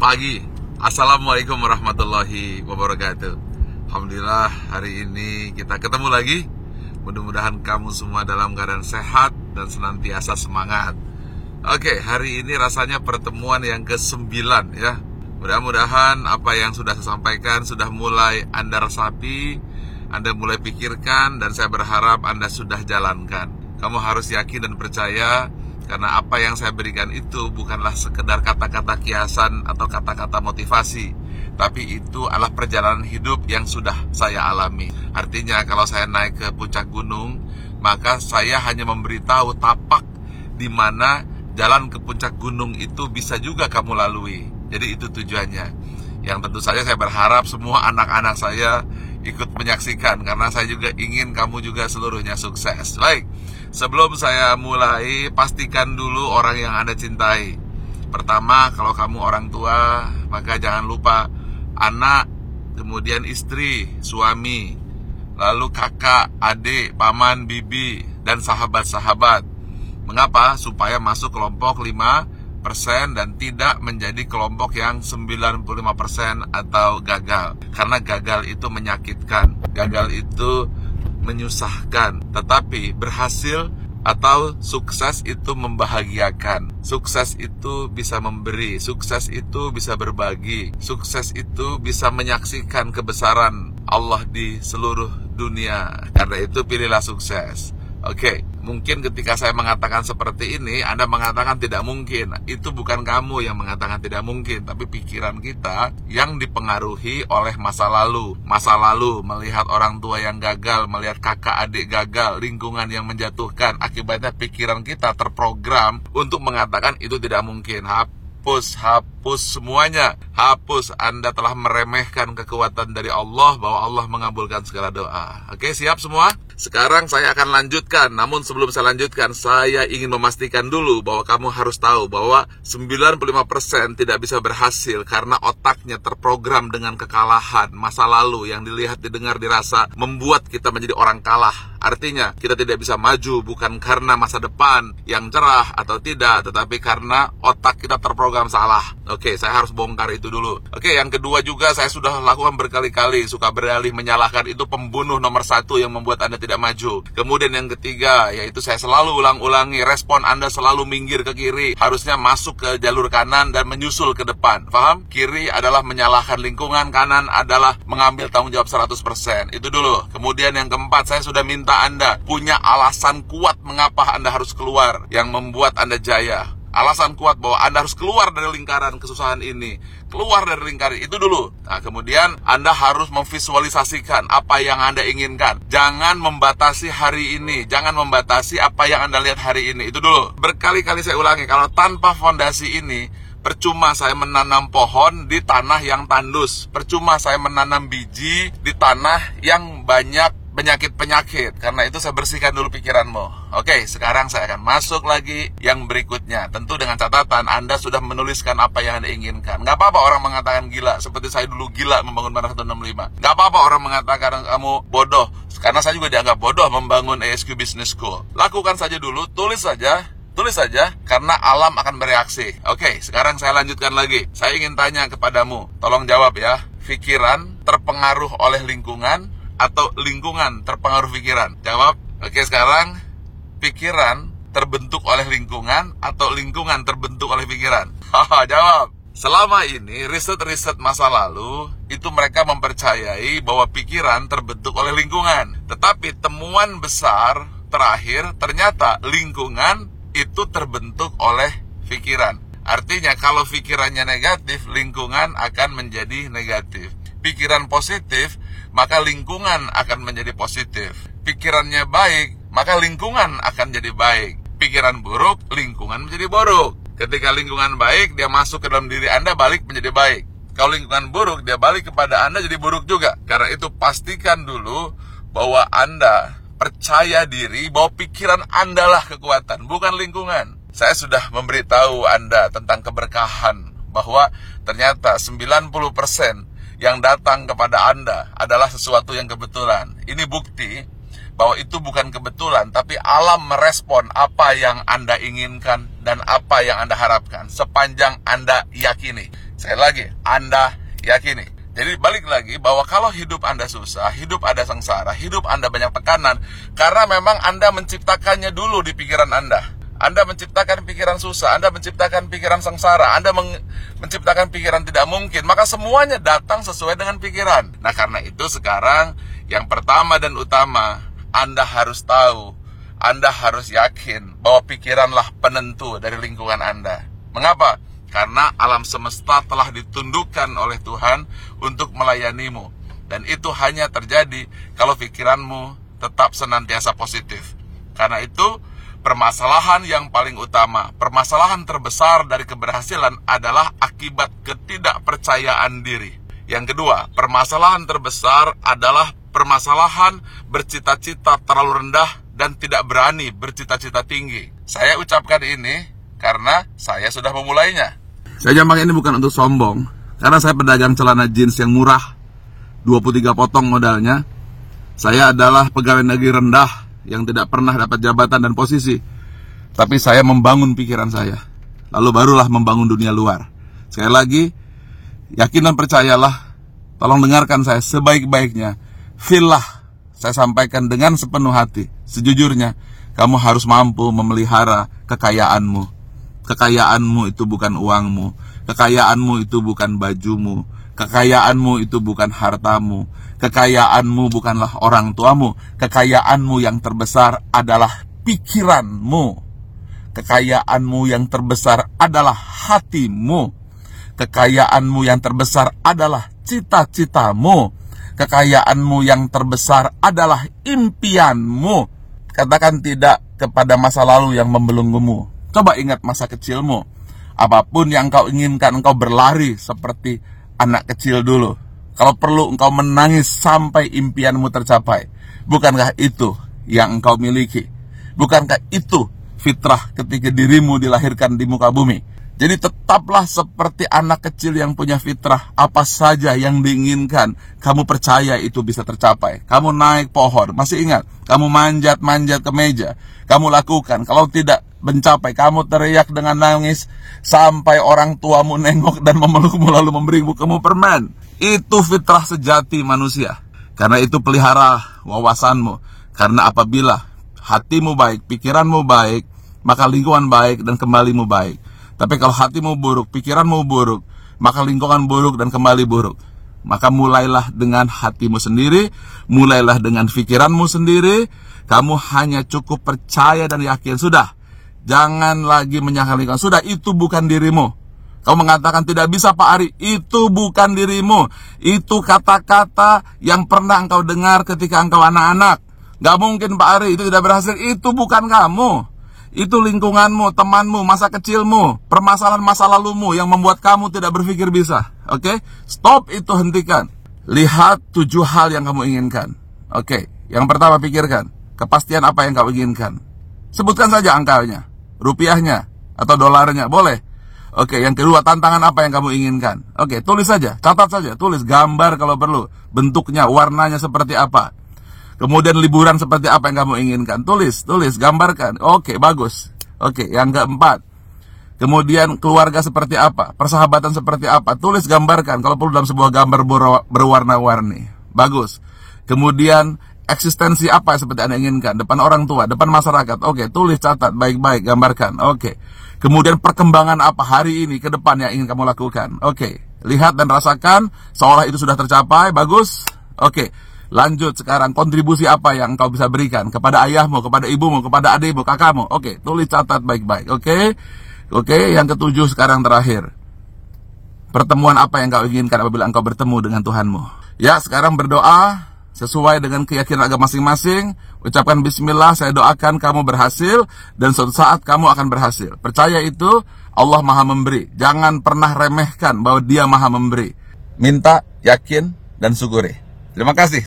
pagi. Assalamualaikum warahmatullahi wabarakatuh. Alhamdulillah hari ini kita ketemu lagi. Mudah-mudahan kamu semua dalam keadaan sehat dan senantiasa semangat. Oke, hari ini rasanya pertemuan yang ke-9 ya. Mudah-mudahan apa yang sudah saya sampaikan sudah mulai Anda resapi, Anda mulai pikirkan dan saya berharap Anda sudah jalankan. Kamu harus yakin dan percaya karena apa yang saya berikan itu bukanlah sekedar kata-kata kiasan atau kata-kata motivasi, tapi itu adalah perjalanan hidup yang sudah saya alami. Artinya kalau saya naik ke puncak gunung, maka saya hanya memberitahu tapak di mana jalan ke puncak gunung itu bisa juga kamu lalui. Jadi itu tujuannya. Yang tentu saja saya berharap semua anak-anak saya ikut menyaksikan karena saya juga ingin kamu juga seluruhnya sukses. Baik. Sebelum saya mulai, pastikan dulu orang yang Anda cintai. Pertama, kalau kamu orang tua, maka jangan lupa anak, kemudian istri, suami, lalu kakak, adik, paman, bibi, dan sahabat-sahabat. Mengapa? Supaya masuk kelompok 5% dan tidak menjadi kelompok yang 95% atau gagal. Karena gagal itu menyakitkan. Gagal itu menyusahkan, tetapi berhasil atau sukses itu membahagiakan. Sukses itu bisa memberi, sukses itu bisa berbagi, sukses itu bisa menyaksikan kebesaran Allah di seluruh dunia. Karena itu pilihlah sukses. Oke, mungkin ketika saya mengatakan seperti ini, Anda mengatakan tidak mungkin. Itu bukan kamu yang mengatakan tidak mungkin, tapi pikiran kita yang dipengaruhi oleh masa lalu. Masa lalu melihat orang tua yang gagal, melihat kakak adik gagal, lingkungan yang menjatuhkan, akibatnya pikiran kita terprogram untuk mengatakan itu tidak mungkin. Hapus, hapus semuanya. Hapus Anda telah meremehkan kekuatan dari Allah bahwa Allah mengabulkan segala doa. Oke, siap semua? Sekarang saya akan lanjutkan, namun sebelum saya lanjutkan, saya ingin memastikan dulu bahwa kamu harus tahu bahwa 95% tidak bisa berhasil karena otaknya terprogram dengan kekalahan masa lalu yang dilihat, didengar, dirasa, membuat kita menjadi orang kalah. Artinya, kita tidak bisa maju bukan karena masa depan yang cerah atau tidak, tetapi karena otak kita terprogram salah. Oke, saya harus bongkar itu dulu. Oke, yang kedua juga saya sudah lakukan berkali-kali, suka beralih menyalahkan itu pembunuh nomor satu yang membuat Anda tidak maju. Kemudian yang ketiga, yaitu saya selalu ulang-ulangi, respon Anda selalu minggir ke kiri, harusnya masuk ke jalur kanan dan menyusul ke depan. Paham? Kiri adalah menyalahkan lingkungan, kanan adalah mengambil tanggung jawab 100%. Itu dulu. Kemudian yang keempat, saya sudah minta Anda punya alasan kuat mengapa Anda harus keluar yang membuat Anda jaya alasan kuat bahwa Anda harus keluar dari lingkaran kesusahan ini. Keluar dari lingkaran itu dulu. Nah, kemudian Anda harus memvisualisasikan apa yang Anda inginkan. Jangan membatasi hari ini. Jangan membatasi apa yang Anda lihat hari ini. Itu dulu. Berkali-kali saya ulangi, kalau tanpa fondasi ini, Percuma saya menanam pohon di tanah yang tandus. Percuma saya menanam biji di tanah yang banyak penyakit-penyakit. Karena itu saya bersihkan dulu pikiranmu. Oke, sekarang saya akan masuk lagi yang berikutnya. Tentu dengan catatan Anda sudah menuliskan apa yang Anda inginkan. Gak apa-apa orang mengatakan gila, seperti saya dulu gila membangun Bandara 165. Gak apa-apa orang mengatakan kamu bodoh, karena saya juga dianggap bodoh membangun ASQ Business School. Lakukan saja dulu, tulis saja, Tulis saja, karena alam akan bereaksi. Oke, sekarang saya lanjutkan lagi. Saya ingin tanya kepadamu, tolong jawab ya. Pikiran terpengaruh oleh lingkungan atau lingkungan terpengaruh pikiran? Jawab. Oke, sekarang pikiran terbentuk oleh lingkungan atau lingkungan terbentuk oleh pikiran? Jawab. Selama ini riset-riset masa lalu itu mereka mempercayai bahwa pikiran terbentuk oleh lingkungan. Tetapi temuan besar terakhir ternyata lingkungan itu terbentuk oleh pikiran. Artinya kalau pikirannya negatif, lingkungan akan menjadi negatif. Pikiran positif, maka lingkungan akan menjadi positif. Pikirannya baik, maka lingkungan akan jadi baik. Pikiran buruk, lingkungan menjadi buruk. Ketika lingkungan baik, dia masuk ke dalam diri Anda balik menjadi baik. Kalau lingkungan buruk, dia balik kepada Anda jadi buruk juga. Karena itu pastikan dulu bahwa Anda percaya diri bahwa pikiran Anda lah kekuatan, bukan lingkungan. Saya sudah memberitahu Anda tentang keberkahan bahwa ternyata 90% yang datang kepada Anda adalah sesuatu yang kebetulan. Ini bukti bahwa itu bukan kebetulan, tapi alam merespon apa yang Anda inginkan dan apa yang Anda harapkan sepanjang Anda yakini. Sekali lagi, Anda yakini. Jadi balik lagi bahwa kalau hidup Anda susah, hidup Anda sengsara, hidup Anda banyak tekanan, karena memang Anda menciptakannya dulu di pikiran Anda. Anda menciptakan pikiran susah, Anda menciptakan pikiran sengsara, Anda men menciptakan pikiran tidak mungkin, maka semuanya datang sesuai dengan pikiran. Nah, karena itu sekarang yang pertama dan utama, Anda harus tahu, Anda harus yakin bahwa pikiranlah penentu dari lingkungan Anda. Mengapa? Karena alam semesta telah ditundukkan oleh Tuhan untuk melayanimu. Dan itu hanya terjadi kalau pikiranmu tetap senantiasa positif. Karena itu, permasalahan yang paling utama, permasalahan terbesar dari keberhasilan adalah akibat ketidakpercayaan diri. Yang kedua, permasalahan terbesar adalah permasalahan bercita-cita terlalu rendah dan tidak berani bercita-cita tinggi. Saya ucapkan ini karena saya sudah memulainya. Saya jamak ini bukan untuk sombong, karena saya pedagang celana jeans yang murah, 23 potong modalnya. Saya adalah pegawai negeri rendah yang tidak pernah dapat jabatan dan posisi. Tapi saya membangun pikiran saya. Lalu barulah membangun dunia luar. Sekali lagi, yakin dan percayalah. Tolong dengarkan saya sebaik-baiknya. Filah, saya sampaikan dengan sepenuh hati. Sejujurnya, kamu harus mampu memelihara kekayaanmu. Kekayaanmu itu bukan uangmu. Kekayaanmu itu bukan bajumu. Kekayaanmu itu bukan hartamu. Kekayaanmu bukanlah orang tuamu. Kekayaanmu yang terbesar adalah pikiranmu. Kekayaanmu yang terbesar adalah hatimu. Kekayaanmu yang terbesar adalah cita-citamu. Kekayaanmu yang terbesar adalah impianmu. Katakan tidak kepada masa lalu yang membelenggumu. Coba ingat masa kecilmu. Apa pun yang kau inginkan, engkau berlari seperti anak kecil dulu. Kalau perlu engkau menangis sampai impianmu tercapai. Bukankah itu yang engkau miliki? Bukankah itu fitrah ketika dirimu dilahirkan di muka bumi? Jadi tetaplah seperti anak kecil yang punya fitrah. Apa saja yang diinginkan, kamu percaya itu bisa tercapai. Kamu naik pohon, masih ingat? Kamu manjat-manjat ke meja. Kamu lakukan. Kalau tidak mencapai, kamu teriak dengan nangis sampai orang tuamu nengok dan memelukmu lalu memberimu kamu permen. Itu fitrah sejati manusia. Karena itu pelihara wawasanmu. Karena apabila hatimu baik, pikiranmu baik, maka lingkungan baik dan kembalimu baik. Tapi kalau hatimu buruk, pikiranmu buruk, maka lingkungan buruk dan kembali buruk. Maka mulailah dengan hatimu sendiri, mulailah dengan pikiranmu sendiri. Kamu hanya cukup percaya dan yakin. Sudah, jangan lagi lingkungan. Sudah, itu bukan dirimu. Kamu mengatakan tidak bisa Pak Ari, itu bukan dirimu. Itu kata-kata yang pernah engkau dengar ketika engkau anak-anak. Gak mungkin Pak Ari, itu tidak berhasil. Itu bukan kamu. Itu lingkunganmu, temanmu, masa kecilmu, permasalahan masa lalumu yang membuat kamu tidak berpikir bisa. Oke, okay? stop itu hentikan. Lihat tujuh hal yang kamu inginkan. Oke, okay. yang pertama pikirkan kepastian apa yang kamu inginkan. Sebutkan saja angkanya, rupiahnya atau dolarnya, boleh. Oke, yang kedua tantangan apa yang kamu inginkan. Oke, tulis saja, catat saja, tulis gambar kalau perlu, bentuknya, warnanya seperti apa. Kemudian liburan seperti apa yang kamu inginkan? Tulis, tulis, gambarkan. Oke, bagus. Oke, yang keempat. Kemudian keluarga seperti apa? Persahabatan seperti apa? Tulis, gambarkan. Kalau perlu dalam sebuah gambar berwarna-warni. Bagus. Kemudian eksistensi apa seperti Anda inginkan? Depan orang tua, depan masyarakat. Oke, tulis, catat, baik-baik, gambarkan. Oke. Kemudian perkembangan apa hari ini ke depan yang ingin kamu lakukan? Oke. Lihat dan rasakan seolah itu sudah tercapai. Bagus. Oke. Lanjut sekarang kontribusi apa yang kau bisa berikan kepada ayahmu, kepada ibumu, kepada adikmu, kakakmu. Oke, tulis catat baik-baik. Oke. Oke, yang ketujuh sekarang terakhir. Pertemuan apa yang kau inginkan apabila engkau bertemu dengan Tuhanmu? Ya, sekarang berdoa sesuai dengan keyakinan agama masing-masing. Ucapkan bismillah, saya doakan kamu berhasil dan suatu saat kamu akan berhasil. Percaya itu Allah Maha memberi. Jangan pernah remehkan bahwa Dia Maha memberi. Minta, yakin dan syukuri. Terima kasih.